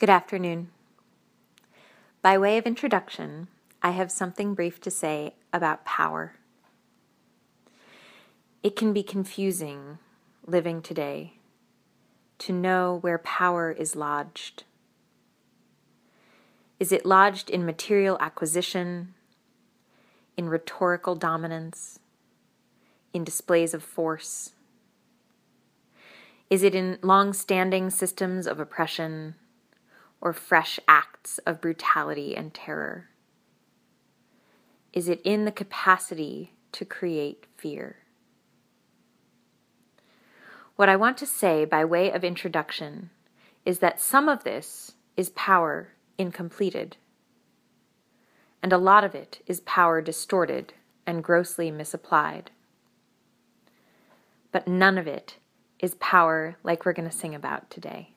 Good afternoon. By way of introduction, I have something brief to say about power. It can be confusing living today to know where power is lodged. Is it lodged in material acquisition, in rhetorical dominance, in displays of force? Is it in long standing systems of oppression or fresh acts of brutality and terror? Is it in the capacity to create fear? What I want to say by way of introduction is that some of this is power incompleted, and a lot of it is power distorted and grossly misapplied. But none of it is power like we're going to sing about today.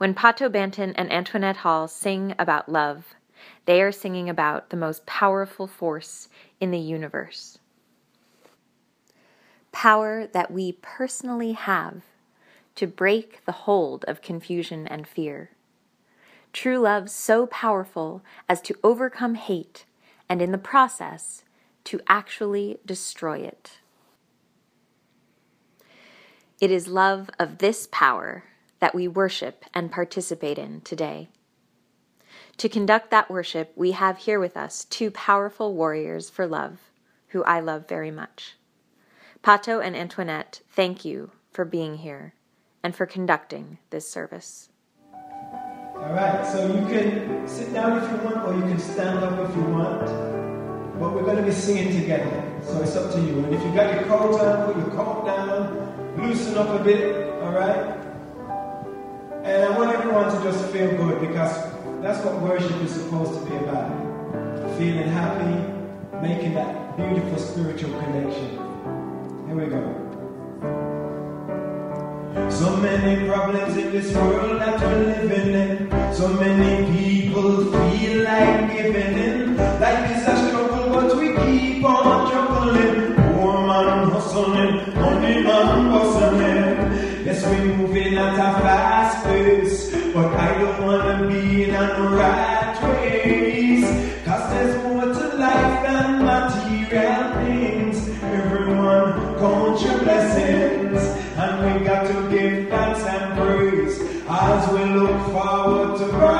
When Pato Banton and Antoinette Hall sing about love, they are singing about the most powerful force in the universe power that we personally have to break the hold of confusion and fear. True love so powerful as to overcome hate and in the process to actually destroy it. It is love of this power that we worship and participate in today. To conduct that worship, we have here with us two powerful warriors for love, who I love very much. Pato and Antoinette, thank you for being here and for conducting this service. All right, so you can sit down if you want, or you can stand up if you want. But we're going to be singing together, so it's up to you. And if you've got your coat on, put your coat down, loosen up a bit, all right? And I want everyone to just feel good because that's what worship is supposed to be about. Feeling happy, making that beautiful spiritual connection. Here we go. So many problems in this world that we're living in. So many people feel like giving in. Hustling, money man. Yes, we're moving at a fast pace, but I don't wanna be in a rat race. Cause there's more to life than material things. Everyone count your blessings, and we got to give thanks and praise as we look forward to brighter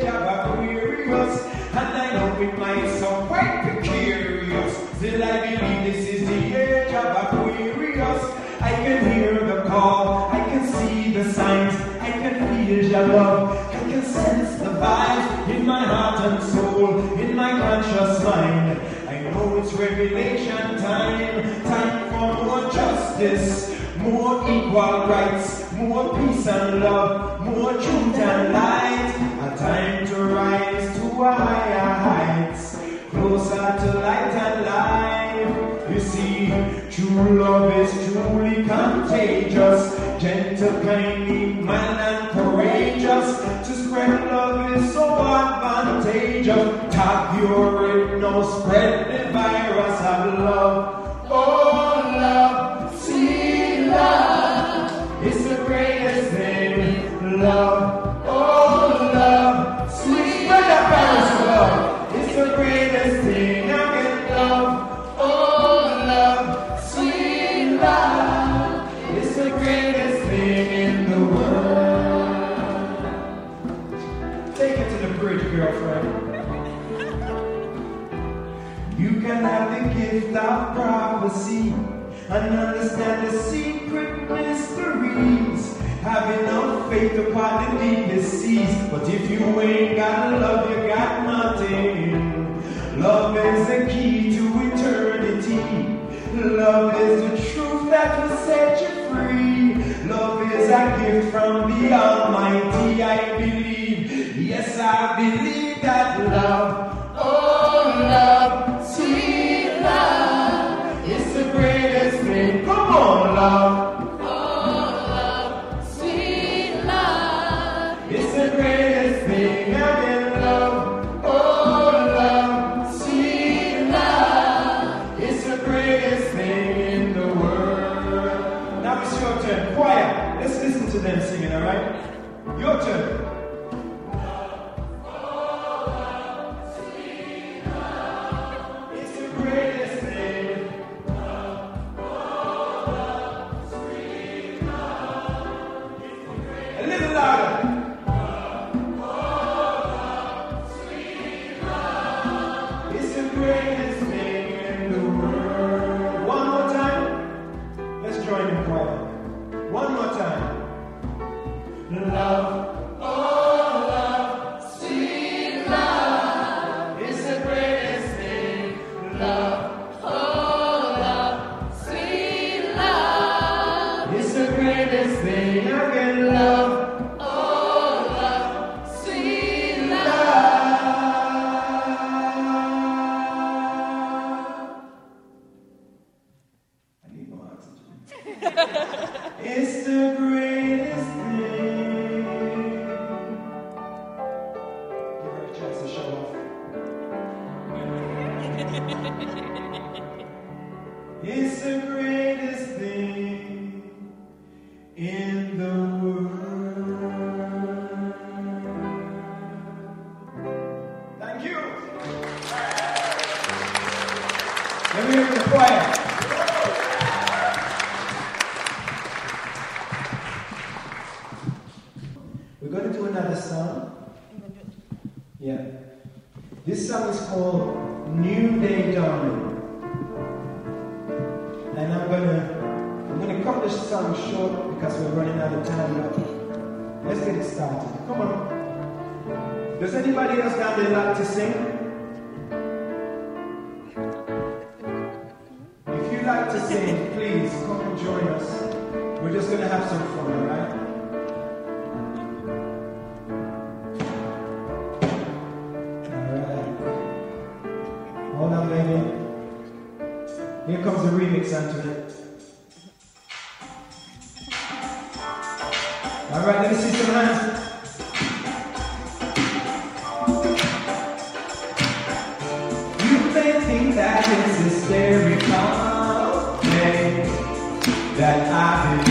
revelation time. Time for more justice, more equal rights, more peace and love, more truth and light. A time to rise to higher heights, closer to light and life. You see, true love is truly contagious, gentle, kindly, advantageous. Tap your no spread the virus of love. Oh, love, see love. It's the greatest thing. Love, see and understand the secret mysteries. Having no faith upon the deepest seas. But if you ain't got love, you got nothing. Love is the key to eternity. Love is the truth that will set you free. Love is a gift from the Almighty. I believe. Yes, I believe. Let me hear the choir. We're going to do another song. Yeah. This song is called New Day Dawning. And I'm going to I'm going to cut this song short because we're running out of time. Let's get it started. Come on. Does anybody else down there like to sing? Here comes the remix onto it. All right, let me see some hands. You may think that it's hysterical, hey, that I've been